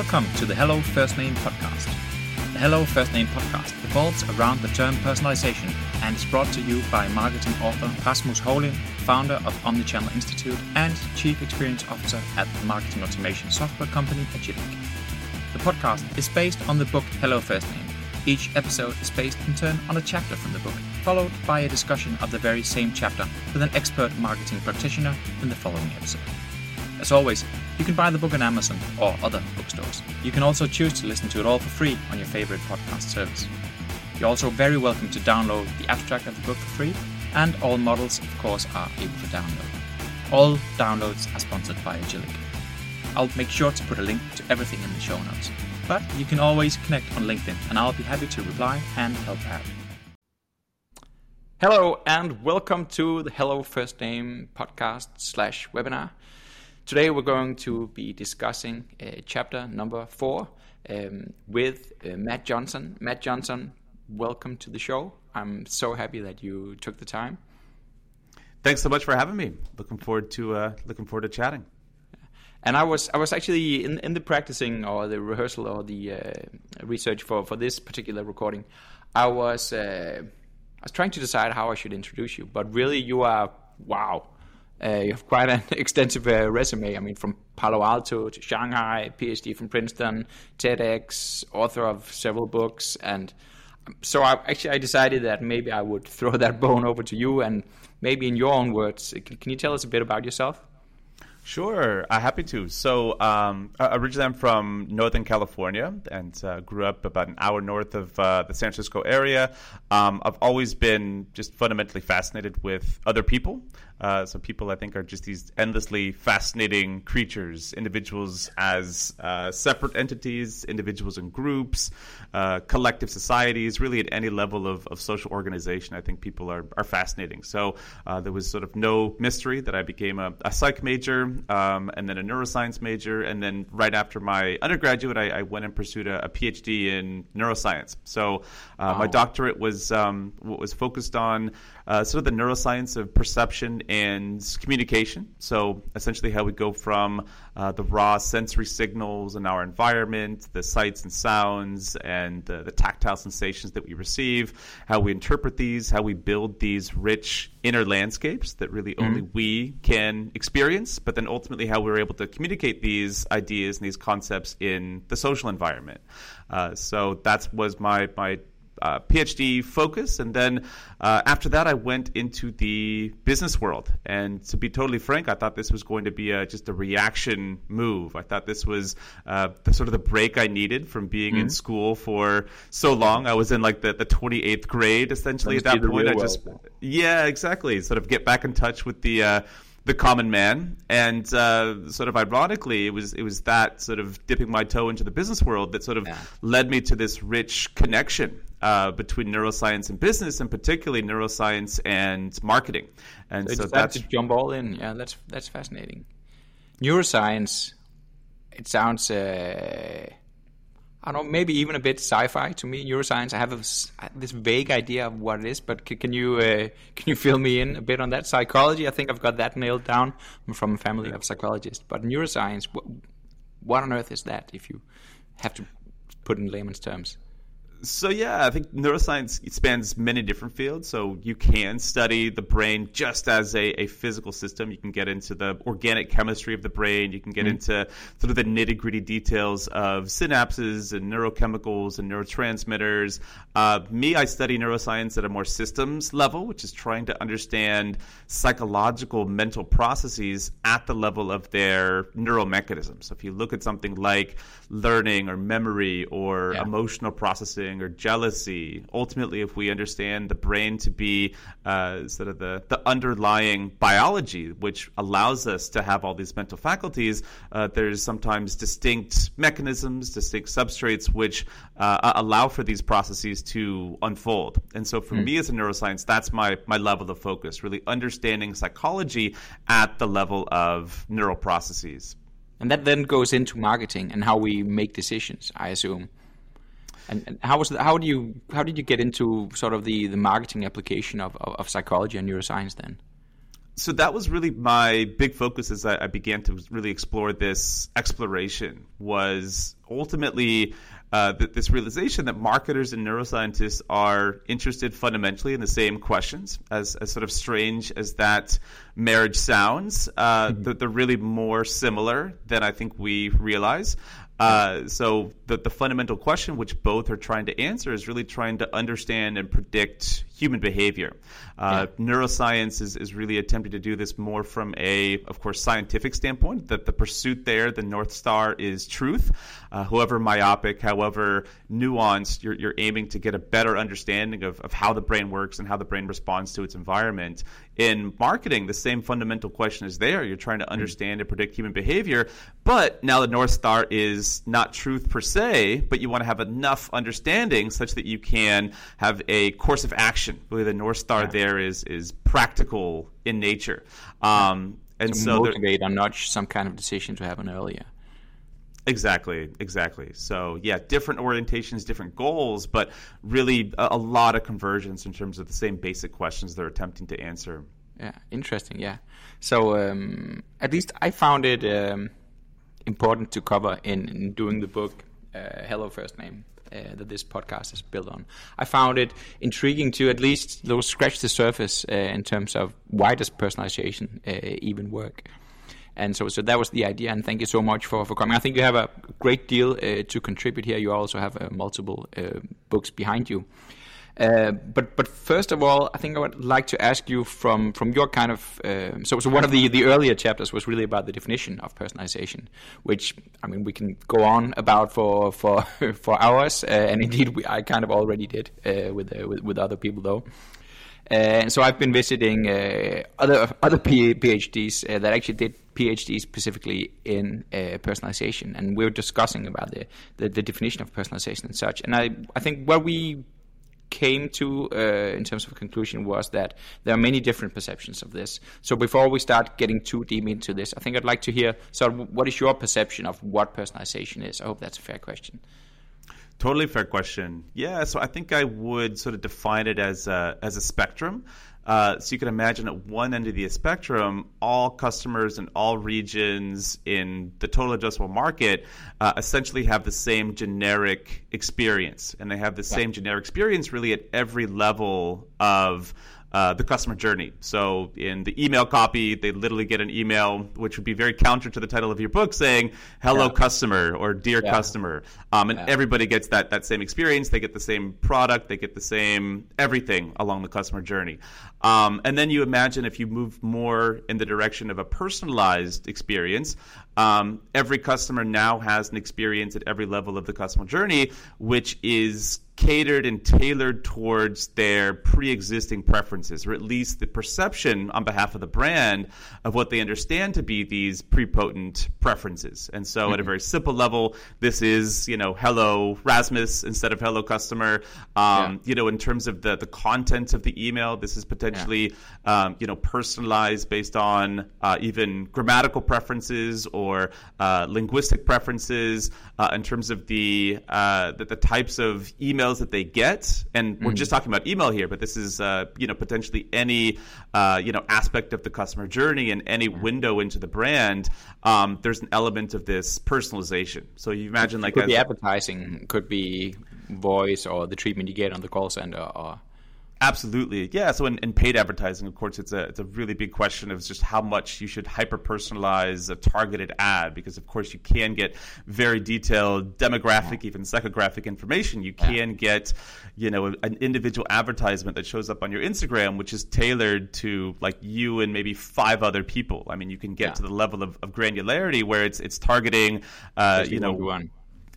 Welcome to the Hello First Name podcast. The Hello First Name podcast revolves around the term personalization and is brought to you by marketing author Rasmus Houlind, founder of Omnichannel Institute and Chief Experience Officer at the marketing automation software company Agillic. The podcast is based on the book Hello First Name. Each episode is based in turn on a chapter from the book, followed by a discussion of the very same chapter with an expert marketing practitioner in the following episode. As always, you can buy the book on Amazon or other bookstores. You can also choose to listen to it all for free on your favorite podcast service. You're also very welcome to download the abstract of the book for free, and all models, of course, are able to download. All downloads are sponsored by Agillic. I'll make sure to put a link to everything in the show notes. But you can always connect on LinkedIn, and I'll be happy to reply and help out. Hello, and welcome to the Hello First Name podcast slash webinar. Today we're going to be discussing uh, chapter number four um, with uh, Matt Johnson. Matt Johnson, welcome to the show. I'm so happy that you took the time. Thanks so much for having me. Looking forward to uh, looking forward to chatting. And I was I was actually in in the practicing or the rehearsal or the uh, research for for this particular recording. I was uh, I was trying to decide how I should introduce you, but really you are wow uh, you have quite an extensive uh, resume. I mean, from Palo Alto to Shanghai, PhD from Princeton, TEDx, author of several books, and um, so I, actually I decided that maybe I would throw that bone over to you, and maybe in your own words, can, can you tell us a bit about yourself? Sure, uh, happy to. So, um, originally, I'm from Northern California and uh, grew up about an hour north of uh, the San Francisco area. Um, I've always been just fundamentally fascinated with other people. Uh, so people, I think, are just these endlessly fascinating creatures, individuals as uh, separate entities, individuals in groups, uh, collective societies, really at any level of, of social organization. I think people are, are fascinating. So uh, there was sort of no mystery that I became a, a psych major um, and then a neuroscience major. And then right after my undergraduate, I, I went and pursued a, a, PhD in neuroscience. So uh, wow. my doctorate was, um, was focused on uh, sort of the neuroscience of perception and communication. So essentially, how we go from uh, the raw sensory signals in our environment, the sights and sounds, and the, the tactile sensations that we receive, how we interpret these, how we build these rich inner landscapes that really mm-hmm. only we can experience, but then ultimately how we're able to communicate these ideas and these concepts in the social environment. Uh, so that was my my uh, PhD focus. And then uh, after that, I went into the business world. And to be totally frank, I thought this was going to be a, just a reaction move. I thought this was uh, the, sort of the break I needed from being mm-hmm. in school for so long. I was in like the, the 28th grade essentially at that point. I just, yeah, exactly. Sort of get back in touch with the uh, the common man. And uh, sort of ironically, it was it was that sort of dipping my toe into the business world that sort of yeah. led me to this rich connection uh, between neuroscience and business, and particularly neuroscience and marketing. And so, so that's to jump all in. Yeah, that's that's fascinating. Neuroscience. It sounds. Uh, I don't know, maybe even a bit sci-fi to me. Neuroscience. I have a, this vague idea of what it is, but can, can you uh, can you fill me in a bit on that? Psychology. I think I've got that nailed down. I'm from a family of psychologists, but neuroscience. What, what on earth is that? If you have to put in layman's terms so yeah, I think neuroscience spans many different fields. So you can study the brain just as a, a physical system. You can get into the organic chemistry of the brain. You can get mm-hmm. into sort of the nitty gritty details of synapses and neurochemicals and neurotransmitters. Uh, me, I study neuroscience at a more systems level, which is trying to understand psychological mental processes at the level of their neural mechanisms. So if you look at something like learning or memory or yeah. emotional processing or jealousy. Ultimately, if we understand the brain to be uh, sort of the, the underlying biology, which allows us to have all these mental faculties, uh, there's sometimes distinct mechanisms, distinct substrates which uh, allow for these processes to unfold. And so, for mm. me as a neuroscience, that's my my level of focus, really understanding psychology at the level of neural processes. And that then goes into marketing and how we make decisions, I assume. And, and how was how do you how did you get into sort of the, the marketing application of, of, of psychology and neuroscience then? so that was really my big focus as I, began to really explore this exploration was ultimately uh, th- this realization that marketers and neuroscientists are interested fundamentally in the same questions, as, as sort of strange as that marriage sounds. Uh, mm-hmm. they're really more similar than I think we realize. Uh, so the, the fundamental question which both are trying to answer is really trying to understand and predict human behavior. Uh, yeah. Neuroscience is, is really attempting to do this more from a, of course, scientific standpoint. That the pursuit there, the north star is truth. Uh, however myopic, however nuanced, you're, you're aiming to get a better understanding of, of how the brain works and how the brain responds to its environment. In marketing, the same fundamental question is there. You're trying to hmm. understand and predict human behavior, but now the north star is not truth per se, but you want to have enough understanding such that you can have a course of action. Really, the north star there is is practical in nature. Um, and to so motivate and not some kind of decision to happen earlier. Exactly, exactly. So yeah, different orientations, different goals, but really a, a, lot of convergence in terms of the same basic questions they're attempting to answer. Yeah, interesting. Yeah. So um, at least I found it um, important to cover in, in doing the book uh, "Hello First Name." Uh, that this podcast is built on. I found it intriguing to at least scratch the surface uh, in terms of why does personalization uh, even work. And so, so that was the idea. And thank you so much for, for coming. I think you have a great deal uh, to contribute here. You also have uh, multiple uh, books behind you. Uh, but but first of all, I think I would like to ask you from from your kind of uh, so so one of the the earlier chapters was really about the definition of personalization, which I mean we can go on about for for for hours, uh, and indeed we, I kind of already did with, with, with other people though. and so I've been visiting other other PhDs that actually did PhD specifically in uh, personalization, and we are discussing about the, the, the definition of personalization and such. And I I think what we came to uh, in terms of conclusion was that there are many different perceptions of this. So before we start getting too deep into this, I think I'd like to hear. So, what is your perception of what personalization is? I hope that's a fair question. Totally fair question. Yeah, so I think I would sort of define it as a, as a spectrum. Uh, so you can imagine at one end of the spectrum, all customers in all regions in the total addressable market uh, essentially have the same generic experience, and they have the yeah. same generic experience really at every level of uh, the customer journey. So in the email copy, they literally get an email, which would be very counter to the title of your book, saying "Hello, yeah. customer" or "Dear yeah. customer," um, and yeah. everybody gets that that same experience. They get the same product, they get the same everything along the customer journey. Um, and then you imagine if you move more in the direction of a personalized experience, um, every customer now has an experience at every level of the customer journey, which is catered and tailored towards their pre-existing preferences or at least the perception on behalf of the brand of what they understand to be these prepotent preferences and so mm-hmm. at a mm-hmm. very simple level this is you know hello rasmus instead of hello customer um, yeah. you know in terms of the, the content of the email this is potentially yeah. um, you know personalized based on uh, even grammatical preferences or uh, linguistic preferences uh, in terms of the, uh, the, the types of email emails that they get, and we're mm-hmm. just talking about email here, but this is uh, you know potentially any uh, you know aspect of the customer journey and any window into the brand. Um, there's an element of this personalization. So you imagine like could be advertising, could be voice or the treatment you get on the call center, or Absolutely, yeah. So in, in, paid advertising, of course, it's a it's a really big question of just how much you should hyper personalize a targeted ad because, of course, you can get very detailed demographic, yeah. even psychographic information. You can yeah. get, you know, an individual advertisement that shows up on your Instagram, which is tailored to like you and maybe five other people. I mean, you can get yeah. to the level of, of, granularity where it's it's targeting, uh, you know. One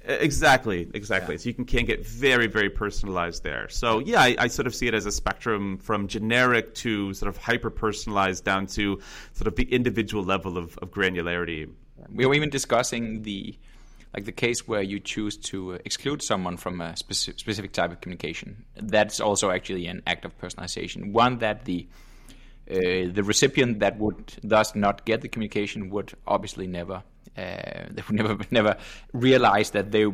Exactly, exactly. Yeah. So you can, can get very, very personalized there. So yeah, I, I, sort of see it as a spectrum from generic to sort of hyper personalized down to sort of the individual level of, of granularity. We were even discussing the like the case where you choose to exclude someone from a specific, specific type of communication. That's also actually an act of personalization. One that the uh, the recipient that would thus not get the communication would obviously never uh, they would never never realize that they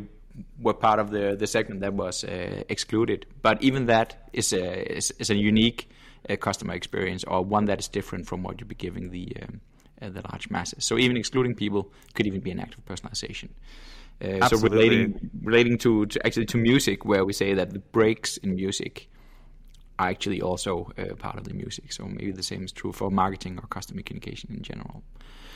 were part of the the segment that was uh, excluded. But even that is a is, is a unique uh, customer experience or one that is different from what you'd be giving the um, uh, the large masses. So even excluding people could even be an act of personalization. Uh, so relating relating to, to, actually to music, where we say that the breaks in music are actually also uh, part of the music. So maybe the same is true for marketing or customer communication in general.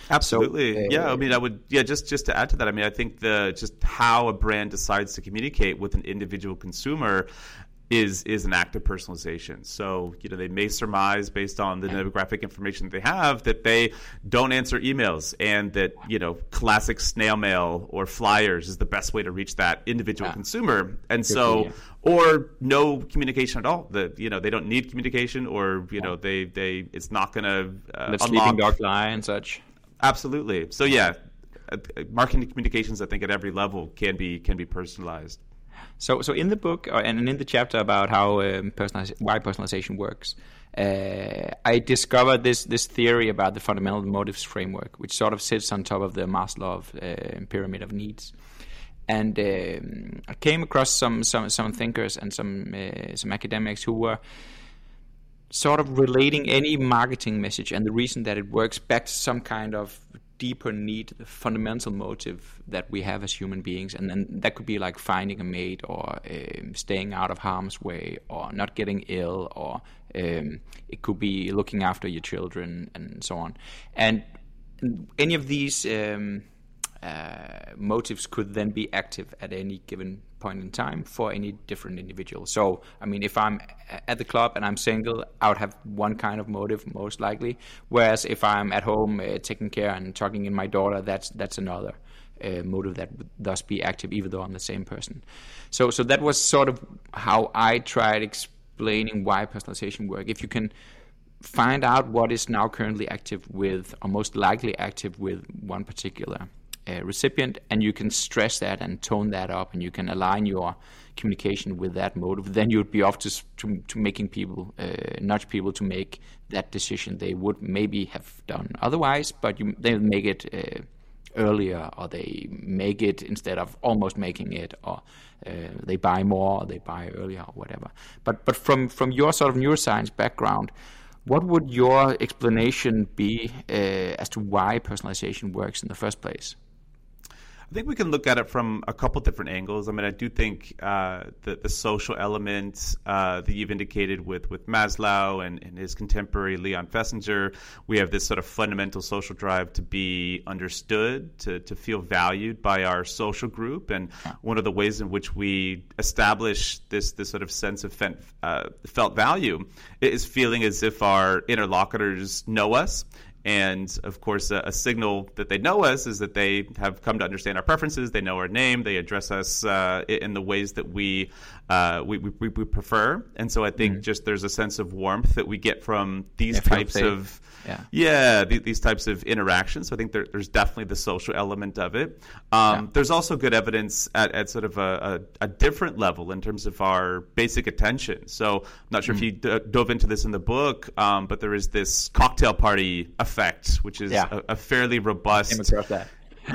Absolutely, so, uh, yeah. I mean, I would, yeah. Just just to add to that, I mean, I think the just how a brand decides to communicate with an individual consumer is is an act of personalization. So you know they may surmise based on the demographic information that they have that they don't answer emails and that you know classic snail mail or flyers is the best way to reach that individual yeah. consumer. And so or no communication at all. That you know they don't need communication or you know they they it's not going to uh, sleeping dog lie and such. Absolutely. So yeah, uh, marketing communications I think at every level can be can be personalized. So, so in the book uh, and in the chapter about how um, personaliz- why personalization works, uh, I discovered this this theory about the fundamental motives framework, which sort of sits on top of the Maslow uh, pyramid of needs. And um, I came across some some some thinkers and some uh, some academics who were sort of relating any marketing message and the reason that it works back to some kind of deeper need, the fundamental motive that we have as human beings, and then that could be like finding a mate, or um, staying out of harm's way, or not getting ill, or um, it could be looking after your children, and so on. And any of these um, uh, motives could then be active at any given point in time for any different individual. So, I mean, if I'm at the club and I'm single, I would have one kind of motive most likely. Whereas if I'm at home uh, taking care and talking in my daughter, that's that's another. Uh, motive that would thus be active, even though I'm the same person. So, so that was sort of how I tried explaining why personalization work. If you can find out what is now currently active with, or most likely active with one particular uh, recipient, and you can stress that and tone that up, and you can align your communication with that motive. Then you'd be off to to, to making people uh, nudge people to make that decision they would maybe have done otherwise, but you they make it. Uh, earlier or they make it instead of almost making it or uh, they buy more or they buy earlier or whatever but but from from your sort of neuroscience background what would your explanation be uh, as to why personalization works in the first place I think we can look at it from a couple different angles. I mean, I do think uh, the, the social element uh, that you've indicated with, with Maslow and, and his contemporary Leon Festinger, we have this sort of fundamental social drive to be understood, to, to feel valued by our social group. And one of the ways in which we establish this, this sort of sense of uh, felt value is feeling as if our interlocutors know us and of course, a, a, signal that they know us is that they have come to understand our preferences. They know our name. They address us uh, in the ways that we, uh, we, we, we, prefer. And so I think mm-hmm. just there's a sense of warmth that we get from these types of yeah, yeah th- these types of interactions. So I think there, there's definitely the social element of it. Um, yeah. There's also good evidence at, at sort of a, a, a, different level in terms of our basic attention. So I'm not sure mm. if you d- dove into this in the book, um, but there is this cocktail party effect, which is yeah. a, a, fairly robust.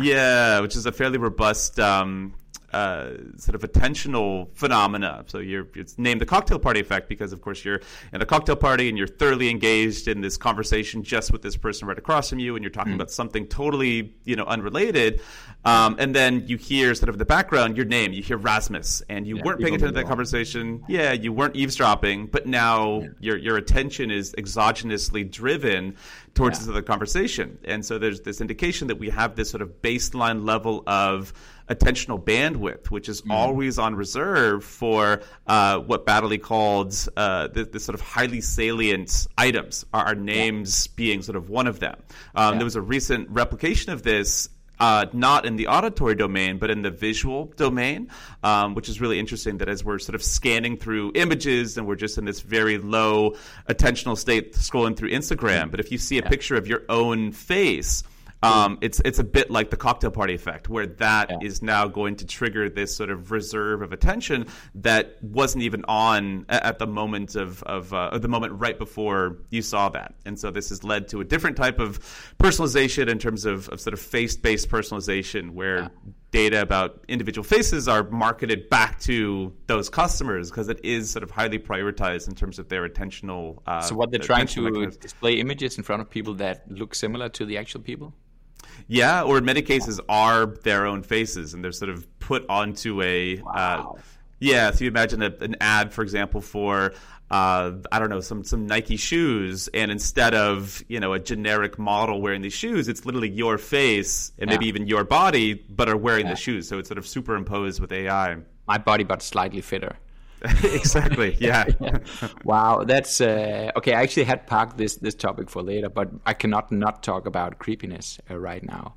yeah, which is a fairly robust um, uh, sort of attentional phenomena. So you're it's named the cocktail party effect because, of course, you're in a cocktail party and you're thoroughly engaged in this conversation just with this person right across from you, and you're talking mm. about something totally you know unrelated. Um, and then you hear sort of in the background your name. You hear Rasmus, and you yeah, weren't paying attention to that conversation. Yeah, you weren't eavesdropping, but now yeah. your your attention is exogenously driven towards yeah. this other conversation. And so there's this indication that we have this sort of baseline level of attentional bandwidth, which is mm. always on reserve for uh, what Baddeley called uh, the, the, sort of highly salient items, our, names yeah. being sort of one of them. Um, yeah. There was a recent replication of this uh, not in the auditory domain, but in the visual domain, um, which is really interesting. That as we're sort of scanning through images and we're just in this very low attentional state scrolling through Instagram, but if you see a yeah. picture of your own face, um, it's it's a bit like the cocktail party effect, where that yeah. is now going to trigger this sort of reserve of attention that wasn't even on at the moment of of uh, the moment right before you saw that, and so this has led to a different type of personalization in terms of, of sort of face based personalization, where yeah data about individual faces are marketed back to those customers because it is sort of highly prioritized in terms of their attentional. Uh, so what they're trying to mechanism. display images in front of people that look similar to the actual people. Yeah, or in many cases are their own faces, and they're sort of put onto a. Uh, wow. Uh, yeah, so you imagine a, an ad, for example, for uh, I don't know, some some Nike shoes, and instead of you know a generic model wearing these shoes, it's literally your face and yeah. maybe even your body, but are wearing yeah. the shoes. So it's sort of superimposed with AI. My body, but slightly fitter. exactly. Yeah. yeah. Wow, that's uh, okay. I actually had parked this this topic for later, but I cannot not talk about creepiness uh, right now.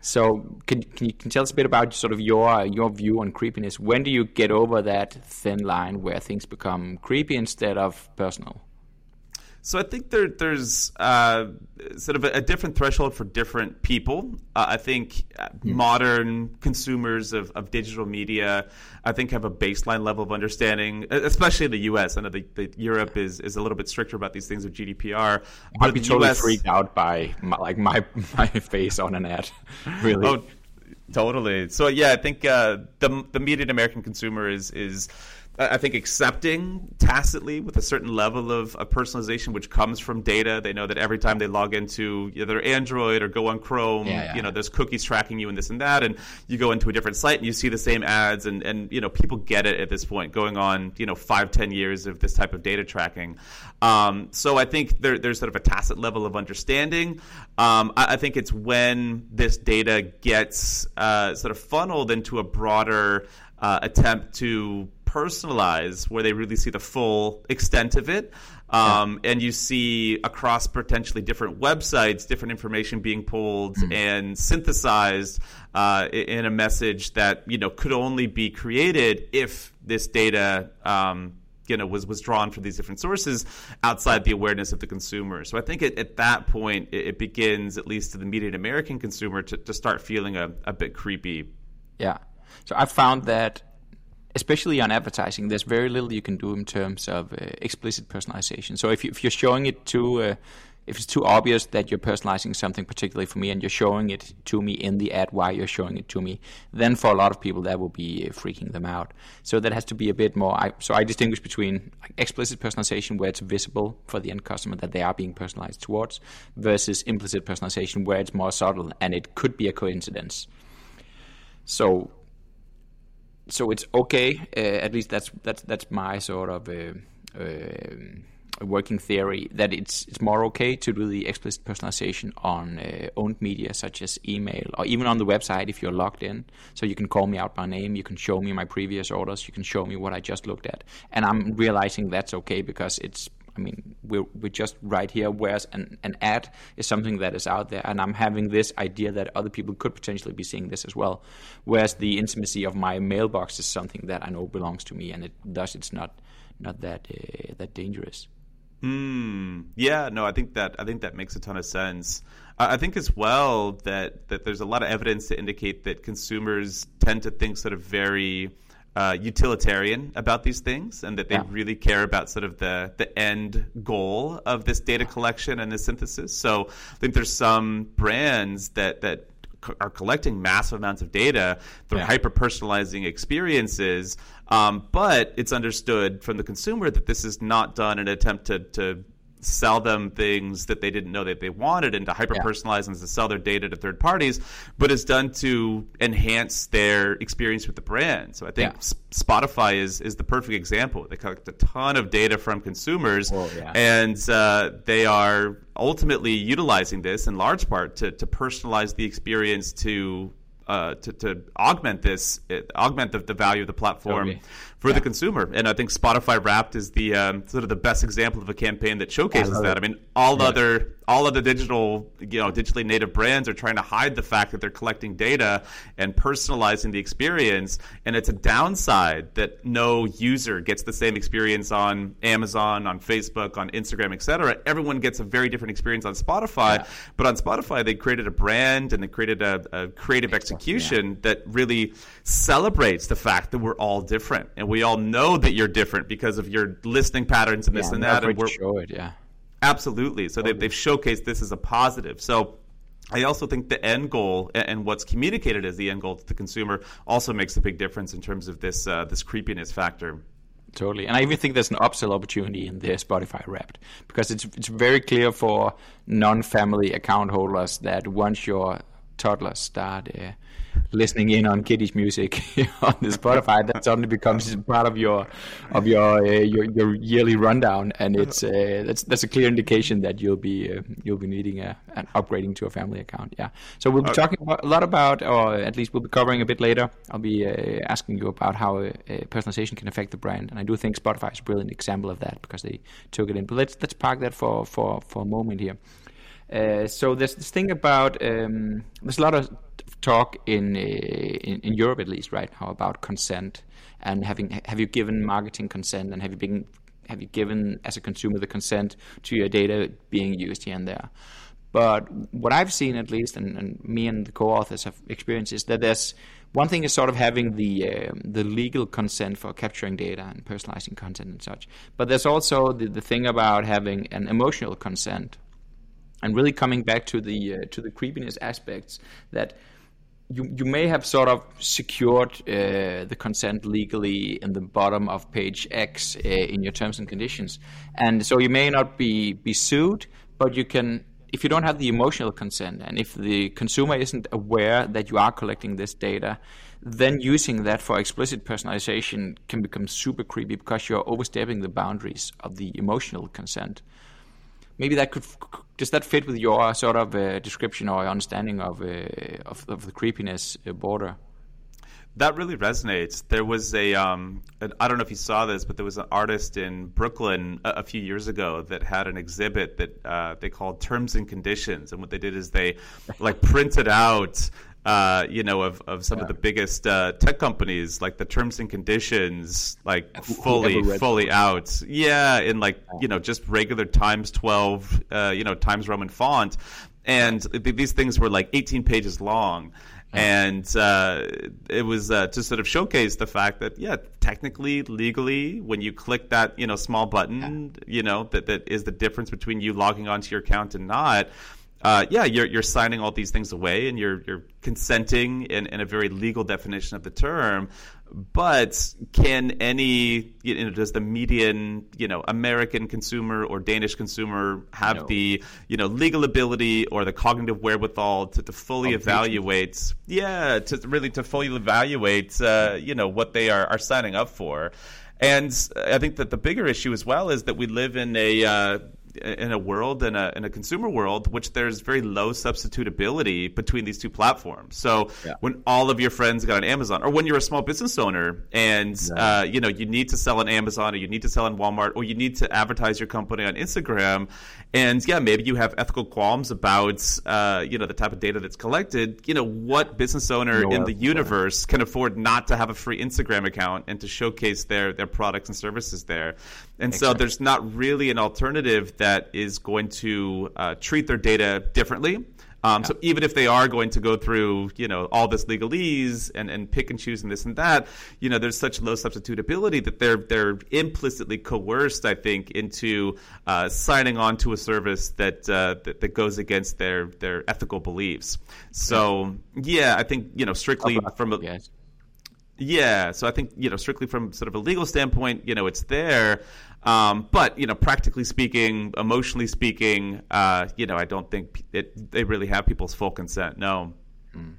So can, can you can tell us a bit about sort of your your view on creepiness? When do you get over that thin line where things become creepy instead of personal? So I think there, there's uh, sort of a, a, different threshold for different people. Uh, I think uh, modern consumers of, of digital media, I think, have a baseline level of understanding, especially in the U.S. I know that Europe is, is a little bit stricter about these things with GDPR. I'd be totally US... freaked out by my, like my my face on an ad. really. Oh, totally. So yeah, I think uh, the the median American consumer is is I think accepting tacitly with a certain level of, of, personalization, which comes from data. They know that every time they log into either Android or go on Chrome, yeah, yeah. you know, there's cookies tracking you and this and that, and you go into a different site and you see the same ads, and and you know, people get it at this point, going on you know five ten years of this type of data tracking. Um, so I think there, there's sort of a tacit level of understanding. Um, I, I, think it's when this data gets uh, sort of funneled into a broader uh, attempt to personalize where they really see the full extent of it. Um, yeah. And you see across potentially different websites, different information being pulled mm. and synthesized uh, in a message that you know could only be created if this data um, you know was was drawn from these different sources outside the awareness of the consumer. So I think at, at that point it, it, begins, at least to the median American consumer, to, to start feeling a, a bit creepy. Yeah. So I found that especially on advertising, there's very little you can do in terms of uh, explicit personalization. So if, you, if you're showing it to, uh, if it's too obvious that you're personalizing something particularly for me and you're showing it to me in the ad while you're showing it to me, then for a lot of people that will be uh, freaking them out. So that has to be a bit more. I, so I distinguish between explicit personalization where it's visible for the end customer that they are being personalized towards, versus implicit personalization where it's more subtle and it could be a coincidence. So so it's okay. Uh, at least that's that's that's my sort of uh, uh, working theory that it's it's more okay to do the explicit personalization on uh, owned media such as email or even on the website if you're logged in. So you can call me out by name, you can show me my previous orders, you can show me what I just looked at, and I'm realizing that's okay because it's I mean, we're, we're just right here, whereas an, an ad is something that is out there, and I'm having this idea that other people could potentially be seeing this as well. Whereas the intimacy of my mailbox is something that I know belongs to me, and it thus it's not not that uh, that dangerous. Hmm. Yeah. No. I think that I think that makes a ton of sense. I think as well that that there's a lot of evidence to indicate that consumers tend to think sort of very uh, utilitarian about these things and that they yeah. really care about sort of the the end goal of this data collection and this synthesis. So I think there's some brands that that are collecting massive amounts of data. They're yeah. hyper personalizing experiences, um, but it's understood from the consumer that this is not done in an attempt to, to sell them things that they didn't know that they wanted and to hyper personalize yeah. and to sell their data to third parties, but it's done to enhance their experience with the brand. So I think yeah. Spotify is is the perfect example. They collect a ton of data from consumers, Whoa, yeah. and uh, they are ultimately utilizing this in large part to, to personalize the experience to uh, to, to, augment this, uh, augment the, the, value of the platform totally. For yeah. the consumer. And I think Spotify Wrapped is the um, sort of the best example of a campaign that showcases I that. It. I mean, all yeah. other all of the digital, you know, digitally native brands are trying to hide the fact that they're collecting data and personalizing the experience. And it's a downside that no user gets the same experience on Amazon, on Facebook, on Instagram, etc. Everyone gets a very different experience on Spotify. Yeah. But on Spotify, they created a brand and they created a, a creative execution that really celebrates the fact that we're all different and we all know that you're different because of your listening patterns and this yeah, and that. And we're, show it, yeah Absolutely. So they've, they've showcased this as a positive. So I also think the end goal and what's communicated as the end goal to the consumer also makes a big difference in terms of this uh, this creepiness factor. Totally, and I even think there's an upsell opportunity in the Spotify Wrapped because it's it's very clear for non-family account holders that once your toddlers start uh, listening in on kiddies music on the Spotify, that suddenly becomes part of your of your uh, your, your, yearly rundown, and it's uh, that's that's a clear indication that you'll be uh, you'll be needing a, an upgrading to a family account. Yeah, so we'll be uh, talking about, a lot about, or at least we'll be covering a bit later. I'll be uh, asking you about how uh, personalization can affect the brand, and I do think Spotify is a brilliant example of that because they took it in. But let's let's park that for for for a moment here. Uh, so there's this thing about um, there's a lot of talk in, uh, in, in Europe at least right now about consent and having have you given marketing consent and have you been have you given as a consumer the consent to your data being used here and there. But what I've seen at least, and, and me and the co-authors have experienced, is that there's one thing is sort of having the uh, the legal consent for capturing data and personalizing content and such. But there's also the, the thing about having an emotional consent and really coming back to the uh, to the creepiness aspects that you you may have sort of secured uh, the consent legally in the bottom of page X uh, in your terms and conditions, and so you may not be be sued, but you can. If you don't have the emotional consent, and if the consumer isn't aware that you are collecting this data, then using that for explicit personalization can become super creepy because you're overstepping the boundaries of the emotional consent maybe that could does that fit with your sort of uh, description or understanding of, uh, of, of the creepiness uh, border? That really resonates. There was a um, I don't know if you saw this, but there was an artist in Brooklyn a, a few years ago that had an exhibit that uh, they called terms and conditions, and what they did is they like printed out uh, you know, of, of some yeah. of the biggest uh, tech companies, like the terms and conditions, like fully fully out. Yeah, in like you know just regular Times twelve, uh, you know Times Roman font, and these things were like eighteen pages long. And uh, it was uh, to sort of showcase the fact that, yeah, technically, legally, when you click that, you know, small button, you know, that, that is the difference between you logging onto your account and not uh, yeah, you're you're signing all these things away and you're you're consenting in, in a very legal definition of the term. But can any you know does the median you know American consumer or Danish consumer have no. the you know legal ability or the cognitive wherewithal to, to fully evaluate? Yeah, to really to fully evaluate uh, you know what they are are signing up for. And I think that the bigger issue as well is that we live in a uh, in a world in a in a consumer world which there's very low substitutability between these two platforms so yeah. when all of your friends got on amazon or when you're a small business owner and yeah. uh, you know you need to sell on amazon or you need to sell on walmart or you need to advertise your company on instagram and yeah maybe you have ethical qualms about uh, you know the type of data that's collected you know what business owner no in the universe can afford not to have a free instagram account and to showcase their their products and services there and so there's not really an alternative that is going to uh, treat their data differently. Um, yeah. So even if they are going to go through, you know, all this legalese and, and pick and choose and this and that, you know, there's such low substitutability that they're they're implicitly coerced, I think, into uh, signing on to a service that, uh, that, that goes against their their ethical beliefs. So yeah, I think you know strictly from a. yeah. So I think you know strictly from sort of a legal standpoint, you know, it's there. Um, but you know, practically speaking, emotionally speaking, uh, you know, I don't think it, they really have people's full consent. No. Mm.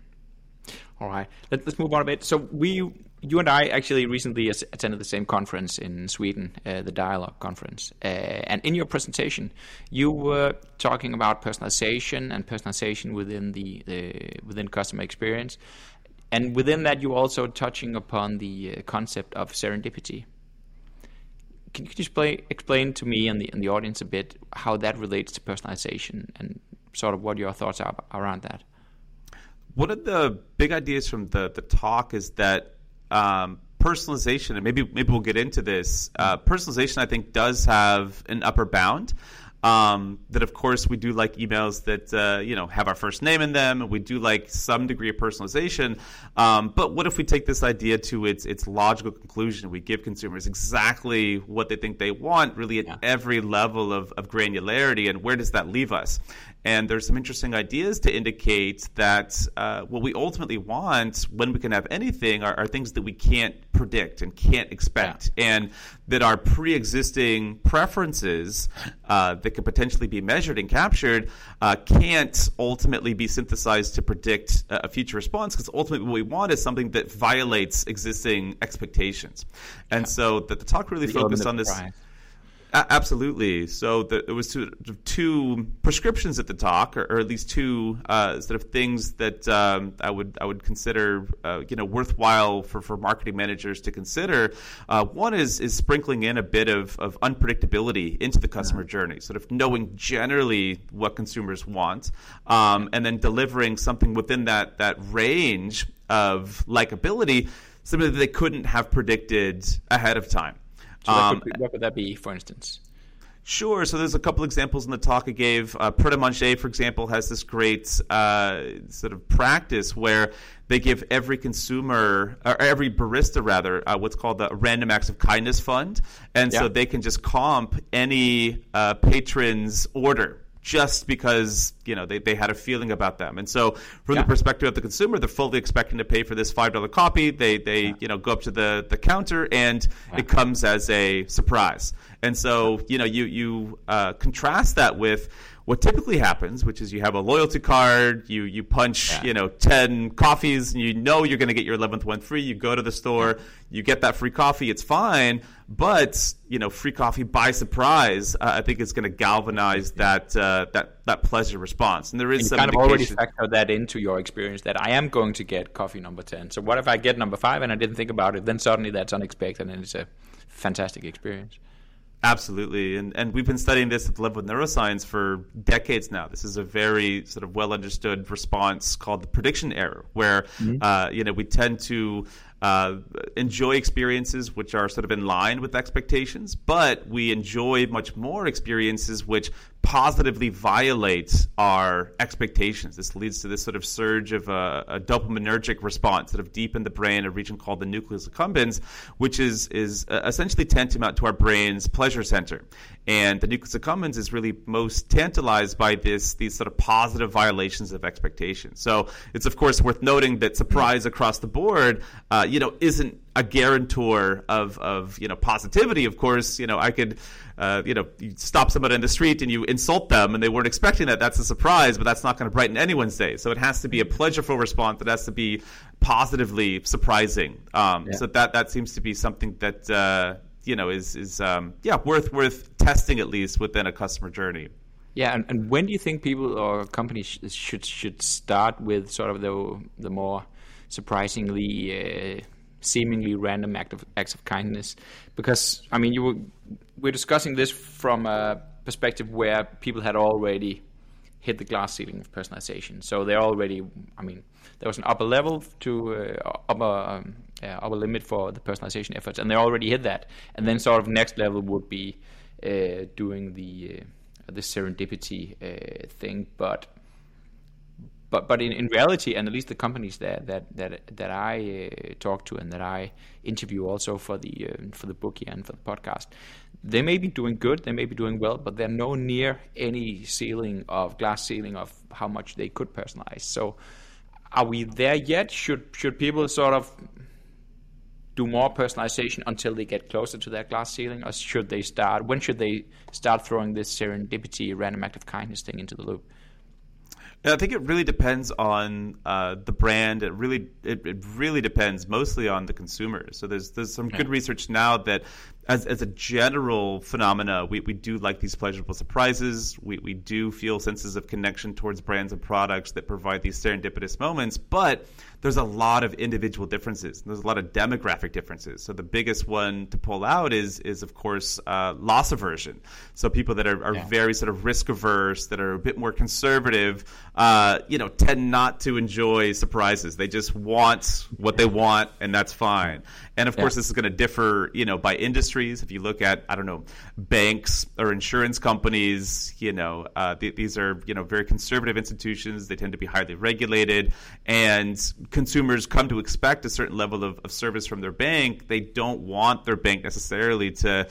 All right, Let, us move on a bit. So we, you and I, actually recently attended the same conference in Sweden, uh, the Dialogue conference. Uh, and in your presentation, you were talking about personalization and personalization within the, the within customer experience, and within that, you're also touching upon the uh, concept of serendipity can you just play, explain to me and the, and the audience a bit how that relates to personalization and sort of what your thoughts are around that? One of the big ideas from the, the talk is that um, personalization, and maybe maybe we'll get into this. Uh, personalization, I think, does have an upper bound. Um, that of course we do like emails that uh, you know have our first name in them. And we do like some degree of personalization. Um, but what if we take this idea to its its logical conclusion? We give consumers exactly what they think they want, really at yeah. every level of, of granularity. And where does that leave us? And there's some interesting ideas to indicate that uh, what we ultimately want when we can have anything are, are things that we can't predict and can't expect, yeah. and that our pre existing preferences uh, that could potentially be measured and captured uh, can't ultimately be synthesized to predict a future response because ultimately what we want is something that violates existing expectations. And yeah. so the, the talk really the focused on this. Price absolutely. So the, there was two, two, prescriptions at the talk, or, or at least two uh, sort of things that um, I would I would consider uh, you know worthwhile for, for marketing managers to consider. Uh, one is is sprinkling in a bit of, of unpredictability into the customer yeah. journey, sort of knowing generally what consumers want, um, and then delivering something within that that range of likability, something that they couldn't have predicted ahead of time. So um, what, could, what, could, that be, for instance? Sure. So there's a couple examples in the talk I gave. Uh, Pret a Manger, for example, has this great uh, sort of practice where they give every consumer or every barista rather uh, what's called the random acts of kindness fund, and yeah. so they can just comp any uh, patron's order just because you know they, they had a feeling about them. And so from yeah. the perspective of the consumer, they're fully expecting to pay for this five dollar copy. They they yeah. you know go up to the, the counter and yeah. it comes as a surprise. And so you know you you uh, contrast that with what typically happens, which is you have a loyalty card, you you punch yeah. you know ten coffees, and you know you're going to get your eleventh one free. You go to the store, you get that free coffee, it's fine. But you know, free coffee by surprise, uh, I think it's going to galvanize that uh, that that pleasure response. And there is and some kind of already factor that into your experience that I am going to get coffee number ten. So what if I get number five and I didn't think about it? Then suddenly that's unexpected and it's a fantastic experience. Absolutely, and and we've been studying this at the level of neuroscience for decades now. This is a very sort of well understood response called the prediction error, where mm-hmm. uh, you know we tend to uh, enjoy experiences which are sort of in line with expectations, but we enjoy much more experiences which positively violate our expectations. This leads to this sort of surge of a, a dopaminergic response, sort of deep in the brain, a region called the nucleus accumbens, which is is uh, essentially tantamount to our brain's pleasure center. And the nucleus accumbens is really most tantalized by this these sort of positive violations of expectations. So it's of course worth noting that surprise across the board, uh, you know, isn't a guarantor of of you know positivity. Of course, you know I could. Uh, you know, you stop somebody in the street and you insult them, and they weren't expecting that. That's a surprise, but that's not going to brighten anyone's day. So it has to be a pleasureful response. It has to be positively surprising. Um, yeah. So that that seems to be something that uh, you know is is um, yeah worth worth testing at least within a customer journey. Yeah, and, and when do you think people or companies sh- should should start with sort of the the more surprisingly uh, seemingly random act of, acts of kindness? Because I mean, you were we're discussing this from a perspective where people had already hit the glass ceiling of personalization, so they're already. I mean, there was an upper level to uh, upper um, uh, upper limit for the personalization efforts, and they already hit that. And then sort of next level would be uh, doing the uh, the serendipity uh, thing, but but but in, in reality, and at least the companies that that that that I uh, talk to and that I interview also for the uh, for the book and for the podcast, they may be doing good, they may be doing well, but they're no near any ceiling of glass ceiling of how much they could personalize. So, are we there yet? Should should people sort of do more personalization until they get closer to their glass ceiling, or should they start? When should they start throwing this serendipity, random act of kindness thing into the loop? I think it really depends on uh, the brand. It really it, it, really depends mostly on the consumer. So there's there's some good research now that as, as a general phenomena, we, we do like these pleasurable surprises. We, we do feel senses of connection towards brands and products that provide these serendipitous moments, but there's a lot of individual differences. There's a lot of demographic differences. So the biggest one to pull out is, is of course, uh, loss aversion. So people that are, are yeah. very sort of risk averse, that are a bit more conservative, uh, you know, tend not to enjoy surprises. They just want what they want, and that's fine. And of yeah. course, this is going to differ, you know, by industries. If you look at, I don't know, banks or insurance companies, you know, uh, th- these are, you know, very conservative institutions. They tend to be highly regulated, and consumers come to expect a certain level of, of service from their bank. They don't want their bank necessarily to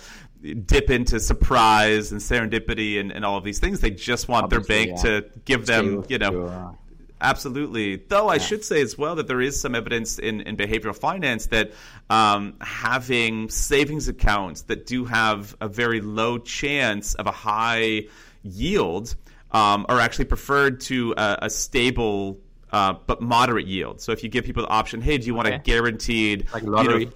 dip into surprise and serendipity and, and all of these things. They just want Obviously, their bank yeah. to give them, you know, Your- Absolutely. Though I should say as well that there is some evidence in, in behavioral finance that um, having savings accounts that do have a very low chance of a high yield um, are actually preferred to a, a stable uh, but moderate yield. So if you give people the option, hey, do you want a guaranteed like you know, lottery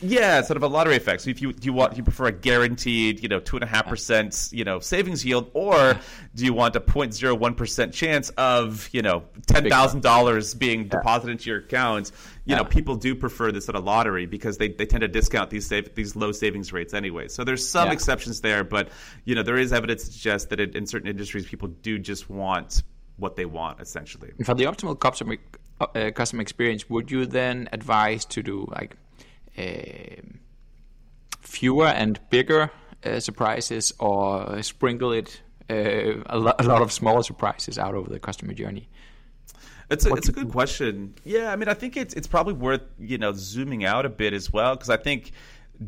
yeah, sort of a lottery effect. So if you do you want you prefer a guaranteed, you know, two and a half percent, you know, savings yield, or do you want a 0.01 percent chance of, you know, ten thousand dollars being deposited into your account? You know, people do prefer this sort of lottery because they, they tend to discount these save, these low savings rates anyway. So there's some Yeah. exceptions there, but you know, there is evidence to suggest that it, in certain industries, people do just want what they want essentially. For the optimal customer uh, customer experience, would you then advise to do like um fewer and bigger uh, surprises, or sprinkle it uh, a, lo- a lot of smaller surprises out over the customer journey? It's a, What it's a good question. Yeah, I mean, I think it's it's probably worth you know zooming out a bit as well because I think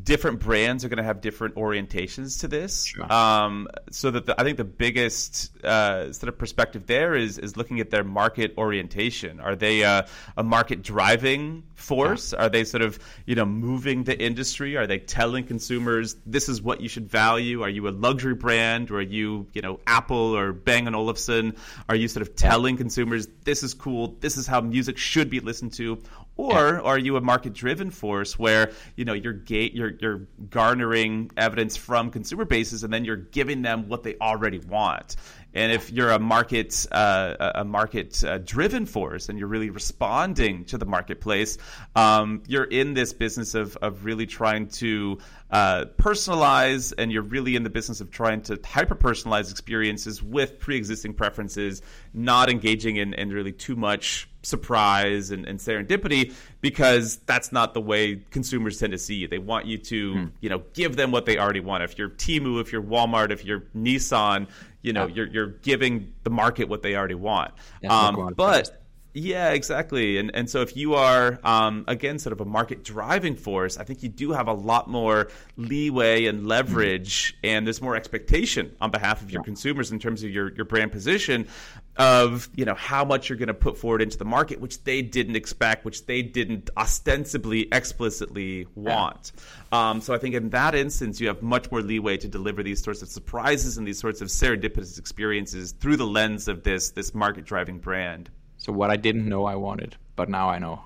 different brands are going to have different orientations to this. Sure. Um, so that the, I think the biggest uh, sort of perspective there is is looking at their market orientation. Are they uh, a market driving force? Are they sort of you know moving the industry? Are they telling consumers this is what you should value? Are you a luxury brand, or are you you know Apple or Bang and Olufsen? Are you sort of telling consumers this is cool? This is how music should be listened to? Or are you a market driven force where you know you're ga- you're you're garnering evidence from consumer bases and then you're giving them what they already want? And if you're a market uh, a market uh, driven force and you're really responding to the marketplace, um, you're in this business of of really trying to uh, personalize, and you're really in the business of trying to hyper personalize experiences with pre existing preferences, not engaging in, in really too much surprise and, and serendipity because that's not the way consumers tend to see you. They want you to, you know, give them what they already want. If you're Temu, if you're Walmart, if you're Nissan, you know, Yeah. you're you're giving the market what they already want. Yeah, um, but. Yeah, exactly. And and so if you are um, again sort of a market driving force, I think you do have a lot more leeway and leverage, and there's more expectation on behalf of your consumers in terms of your your brand position of you know how much you're going to put forward into the market, which they didn't expect, which they didn't ostensibly explicitly want. Um, so I think in that instance, you have much more leeway to deliver these sorts of surprises and these sorts of serendipitous experiences through the lens of this this market driving brand. So what I didn't know I wanted, but now I know,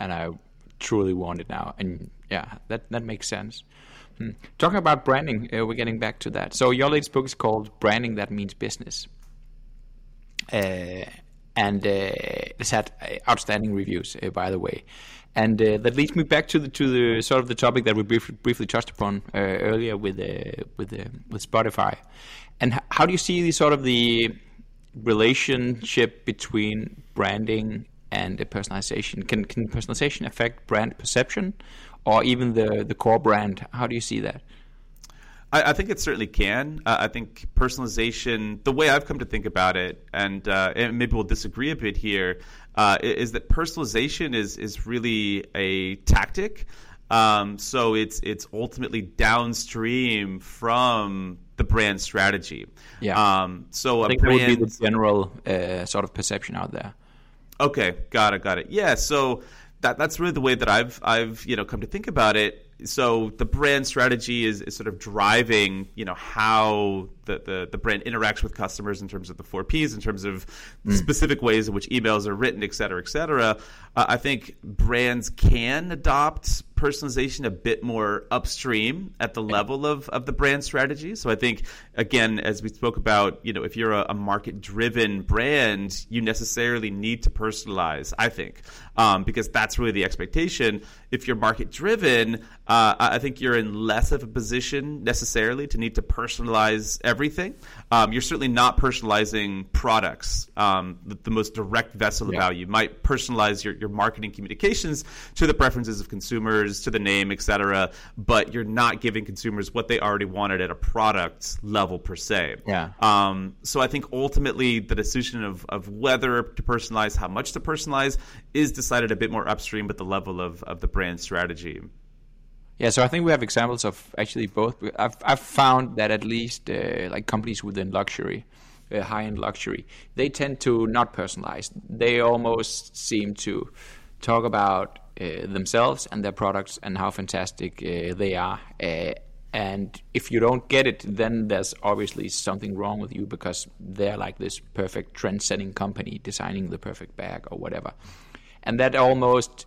and I truly want it now. And yeah, that that makes sense. Hmm. Talking about branding, uh, we're getting back to that. So your latest book is called "Branding That Means Business," uh, and uh, it's had uh, outstanding reviews, uh, by the way. And uh, that leads me back to the to the sort of the topic that we brief, briefly touched upon earlier with with with Spotify. And how do you see the sort of the relationship between branding and personalization? Can can personalization affect brand perception, or even the the core brand? How do you see that? I, I think it certainly can. Uh, I think personalization, the way I've come to think about it, and, uh, and maybe we'll disagree a bit here, uh, is that personalization is is really a tactic. Um, so it's it's ultimately downstream from the brand strategy. Yeah. Um, so I a think that would be the general uh, sort of perception out there. Okay, got it, got it. Yeah, so that that's really the way that I've I've you know come to think about it. So the brand strategy is, is sort of driving you know how the, the the brand interacts with customers in terms of the four Ps, in terms of specific ways in which emails are written, et cetera, et cetera. Uh, I think brands can adopt personalization a bit more upstream at the level of, of the brand strategy. So I think again, as we spoke about, you know, if you're a, a market driven brand, you necessarily need to personalize. I think um, because that's really the expectation. If you're market driven, uh, I think you're in less of a position necessarily to need to personalize everything. Um, you're certainly not personalizing products, um, the, the most direct vessel of Yeah. value. You might personalize your, your marketing communications to the preferences of consumers, to the name, etc. But you're not giving consumers what they already wanted at a product level per se. Yeah. Um, so I think ultimately the decision of, of whether to personalize, how much to personalize, is decided a bit more upstream at the level of, of the brand strategy. Yeah, so I think we have examples of actually both. I've I've found that at least uh, like companies within luxury, uh, high end luxury, they tend to not personalize. They almost seem to talk about uh, themselves and their products and how fantastic uh, they are. Uh, and if you don't get it, then there's obviously something wrong with you because they're like this perfect trend setting company designing the perfect bag or whatever. And that almost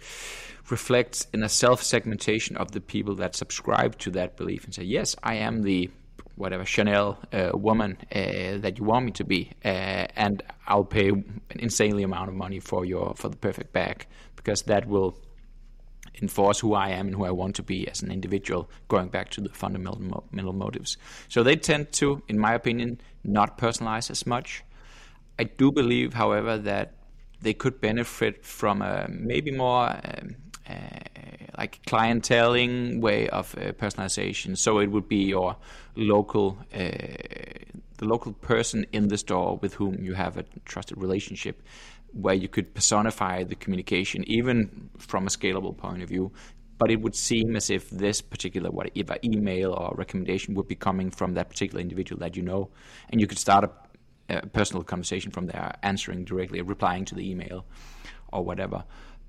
reflects in a self segmentation of the people that subscribe to that belief and say, yes, I am the whatever Chanel uh, woman uh, that you want me to be, uh, and I'll pay an insanely amount of money for your for the perfect bag because that will enforce who I am and who I want to be as an individual, going back to the fundamental mo- motives. So they tend to, in my opinion, not personalize as much. I do believe, however, that they could benefit from a maybe more um, uh, like clienteling way of uh, personalization. So it would be your local, uh, the local person in the store with whom you have a trusted relationship, where you could personify the communication, even from a scalable point of view. But it would seem as if this particular whatever email or recommendation would be coming from that particular individual that you know, and you could start a, personal conversation from there, answering directly, replying to the email, or whatever.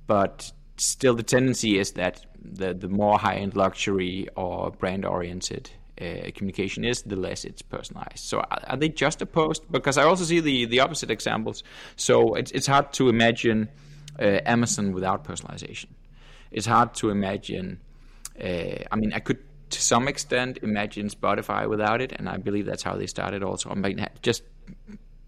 But still, the tendency is that the the more high end luxury or brand oriented uh, communication is, the less it's personalized. So are, they just opposed? Because I also see the, the opposite examples. So it's, it's hard to imagine uh, Amazon without personalization. It's hard to imagine. Uh, I mean, I could to some extent imagine Spotify without it, and I believe that's how they started. Also, I mean, just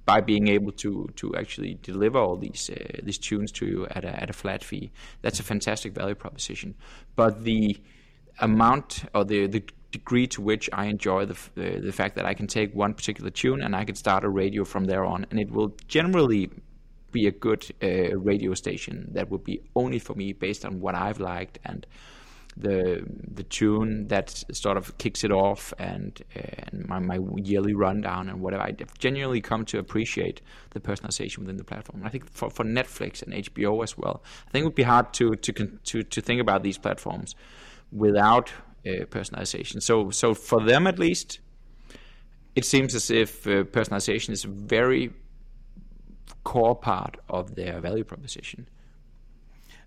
by being able to to actually deliver all these uh, these tunes to you at a, at a flat fee, that's a fantastic value proposition. But the amount or the, the degree to which I enjoy the, the, the fact that I can take one particular tune and I can start a radio from there on, and it will generally be a good uh, radio station that would be only for me based on what I've liked and the the tune that sort of kicks it off and, and my, my yearly rundown and whatever. I genuinely come to appreciate the personalization within the platform. I think for, for Netflix and HBO as well, I think it would be hard to to to to think about these platforms without uh, personalization. So, so for them at least, it seems as if uh, personalization is a very core part of their value proposition.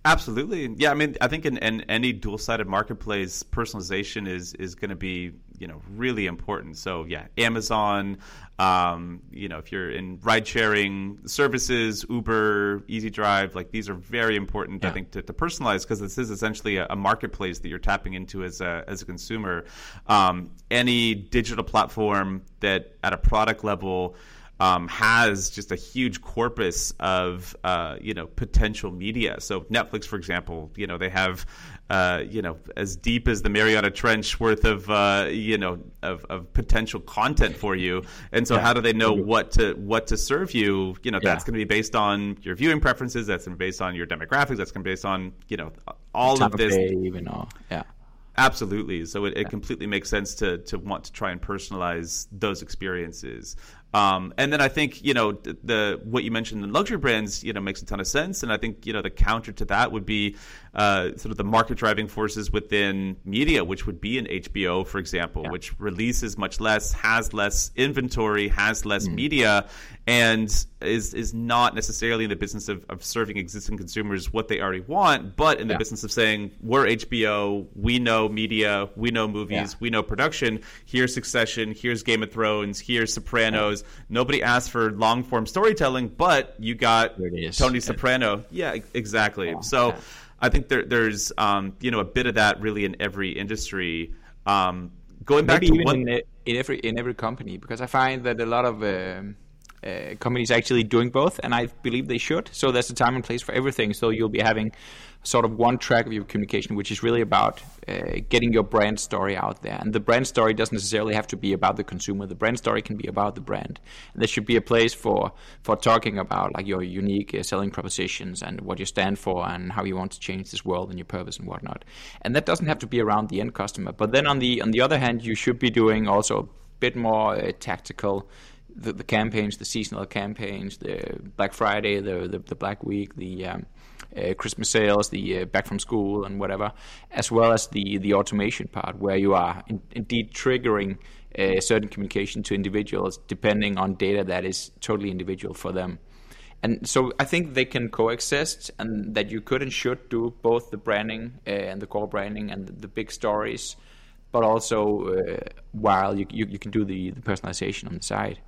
Absolutely, yeah. I mean, I think in, in any dual-sided marketplace, personalization is is going to be you know really important. So yeah, Amazon, um, you know, if you're in ride-sharing services, Uber, Easy Drive, like these are very important. Yeah. I think to, to personalize because this is essentially a, a, marketplace that you're tapping into as a as a consumer. Um, any digital platform that at a product level um, has just a huge corpus of uh, you know potential media. So Netflix, for example, you know they have uh, you know as deep as the Mariana Trench worth of uh, you know of, of, potential content for you. And so yeah. how do they know what to what to serve you? You know yeah. that's going to be based on your viewing preferences. That's going to be based on your demographics. That's going to be based on you know all of this. even all yeah. Absolutely. So it, it completely makes sense to to want to try and personalize those experiences. Um, and then I think you know the, the, what you mentioned in luxury brands you know makes a ton of sense, and I think you know the counter to that would be uh, sort of the market driving forces within media, which would be an HBO, for example, yeah. which releases much less, has less inventory, has less mm. media, and is is not necessarily in the business of, of serving existing consumers what they already want, but in the yeah. business of saying we're HBO, we know media, we know movies, yeah. we know production. Here's Succession, here's Game of Thrones, here's Sopranos. Nobody asked for long form storytelling, but you got Tony Soprano. Yeah, exactly. Oh, so. I think there, there's um, you know a bit of that really in every industry. Um, going back Maybe to even in, in, every in every company because I find that a lot of um, uh, companies actually doing both, and I believe they should. So there's a time and place for everything. So you'll be having sort of one track of your communication, which is really about uh, getting your brand story out there. And the brand story doesn't necessarily have to be about the consumer. The brand story can be about the brand. And there should be a place for for talking about like your unique uh, selling propositions and what you stand for and how you want to change this world and your purpose and whatnot. And that doesn't have to be around the end customer. But then on the on the other hand, you should be doing also a bit more uh, tactical the, the campaigns, the seasonal campaigns, the Black Friday, the the, the Black Week, the um, uh, Christmas sales, the uh, back from school, and whatever, as well as the the automation part, where you are in, indeed triggering a uh, certain communication to individuals depending on data that is totally individual for them. And so I think they can coexist, and that you could and should do both the branding uh, and the core branding and the, big stories, but also uh, while you, you, you can do the, the personalization on the side.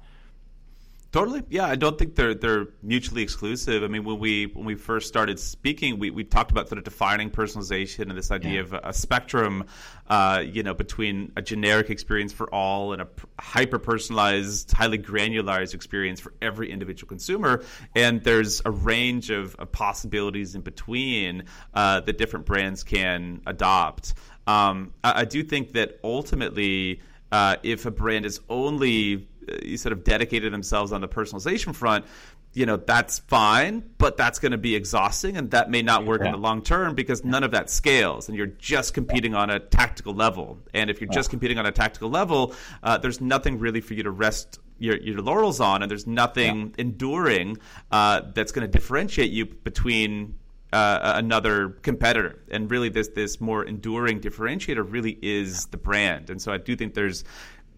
Totally. Yeah, I don't think they're they're mutually exclusive. I mean, when we when we first started speaking, we, we talked about sort of defining personalization and this idea yeah. of a, a spectrum, uh, you know, between a generic experience for all and a hyper personalized, highly granularized experience for every individual consumer. And there's a range of, of possibilities in between uh, that different brands can adopt. Um, I, I, do think that ultimately, uh, if a brand is only uh, sort of dedicated themselves on the personalization front, you know that's fine but that's going to be exhausting and that may not work yeah. in the long term because none of that scales and you're just competing on a tactical level. And if you're just competing on a tactical level uh, there's nothing really for you to rest your, your laurels on and there's nothing yeah. enduring uh, that's going to differentiate you between uh, another competitor. And really this this more enduring differentiator really is the brand. And so I do think there's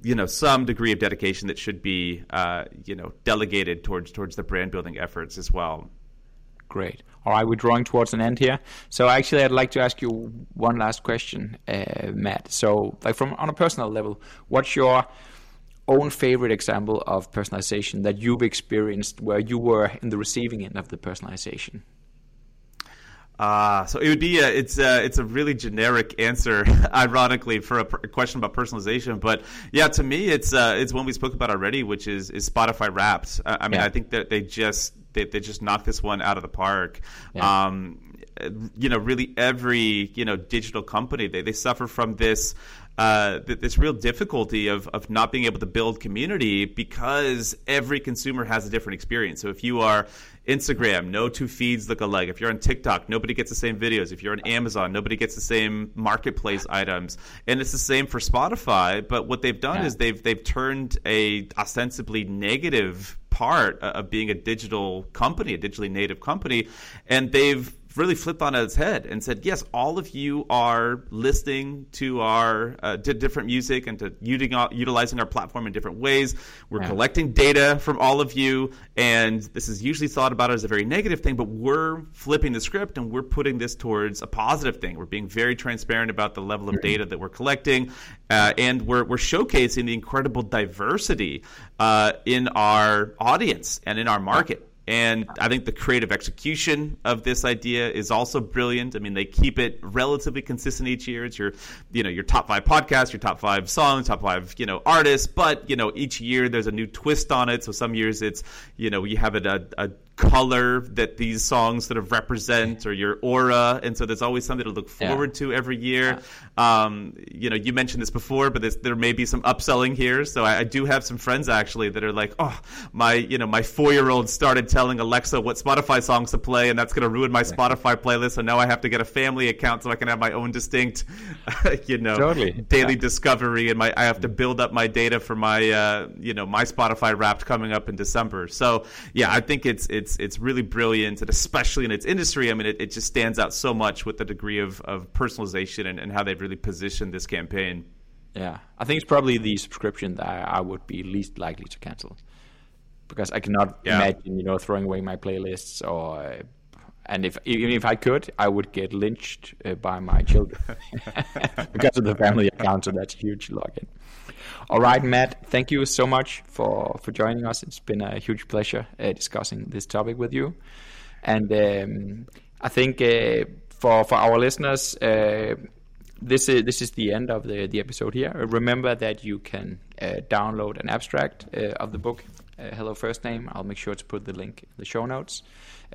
you know some degree of dedication that should be uh, you know delegated towards towards the brand building efforts as well. Great. All right, we're drawing towards an end here. So actually, I'd like to ask you one last question, uh, Matt. So, like from on a personal level, what's your own favorite example of personalization that you've experienced where you were in the receiving end of the personalization? Uh, so it would be a, it's a, it's a really generic answer, ironically, for a, a, question about personalization. But yeah, to me, it's uh, it's one we spoke about already, which is is Spotify Wrapped. I, I mean, yeah. I think that they just they, they just knocked this one out of the park. Yeah. Um, you know, really every you know digital company they, they suffer from this uh, this real difficulty of, of not being able to build community because every consumer has a different experience. So if you are Instagram, no two feeds look alike. If you're on TikTok, nobody gets the same videos. If you're on Amazon, nobody gets the same marketplace items. And it's the same for Spotify. But what they've done yeah. is they've they've turned a ostensibly negative part of being a digital company, a digitally native company, and they've really flipped on its head and said, yes, all of you are listening to our uh, to different music and to utilizing our platform in different ways. We're yeah. collecting data from all of you, and this is usually thought about as a very negative thing, but we're flipping the script and we're putting this towards a positive thing. We're being very transparent about the level of data that we're collecting, uh, and we're, we're showcasing the incredible diversity uh, in our audience and in our market. And I think the creative execution of this idea is also brilliant. I mean, they keep it relatively consistent each year. It's your, you know, your top five podcasts, your top five songs, top five, you know, artists. But you know, each year there's a new twist on it. So some years it's, you know, you have it a, a color that these songs sort of represent or your aura and so there's always something to look forward yeah. to every year yeah. um, you know you mentioned this before but there may be some upselling here so I, I, do have some friends actually that are like oh my you know my four-year-old started telling alexa what spotify songs to play and that's going to ruin my spotify playlist so now i have to get a family account so i can have my own distinct you know totally. daily yeah. discovery and my i have to build up my data for my uh, you know my spotify wrapped coming up in december so yeah i think it's it's it's it's really brilliant, and especially in its industry. I mean, it, it just stands out so much with the degree of, of personalization and, and how they've really positioned this campaign. Yeah, I think it's probably the subscription that I, would be least likely to cancel because I cannot yeah. imagine, you know, throwing away my playlists or. And if even if I could, I would get lynched uh, by my children because of the family account. So that's huge login. All right, Matt, thank you so much for, for joining us. It's been a huge pleasure uh, discussing this topic with you. And um, I think uh, for, for our listeners, uh, this is this is the end of the, the episode here. Remember that you can uh, download an abstract uh, of the book, uh, Hello First Name. I'll make sure to put the link in the show notes.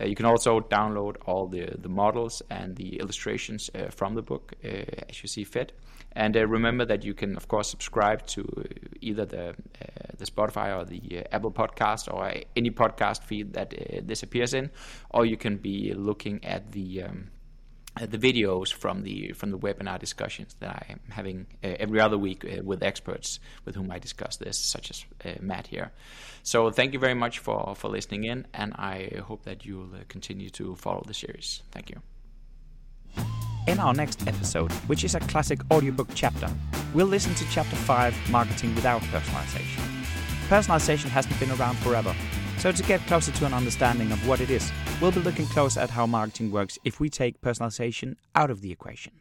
Uh, you can also download all the, the models and the illustrations uh, from the book uh, as you see fit. And uh, remember that you can, of course, subscribe to either the the Spotify or the Apple Podcast or any podcast feed that this appears in, or you can be looking at the um, the videos from the from the webinar discussions that I am having uh, every other week uh, with experts with whom I discuss this, such as uh, Matt here. So thank you very much for for listening in, and I hope that you'll uh, continue to follow the series. Thank you. In our next episode, which is a classic audiobook chapter, we'll listen to chapter 5 Marketing Without Personalization. Personalization hasn't been around forever, so to get closer to an understanding of what it is, we'll be looking close at how marketing works if we take personalization out of the equation.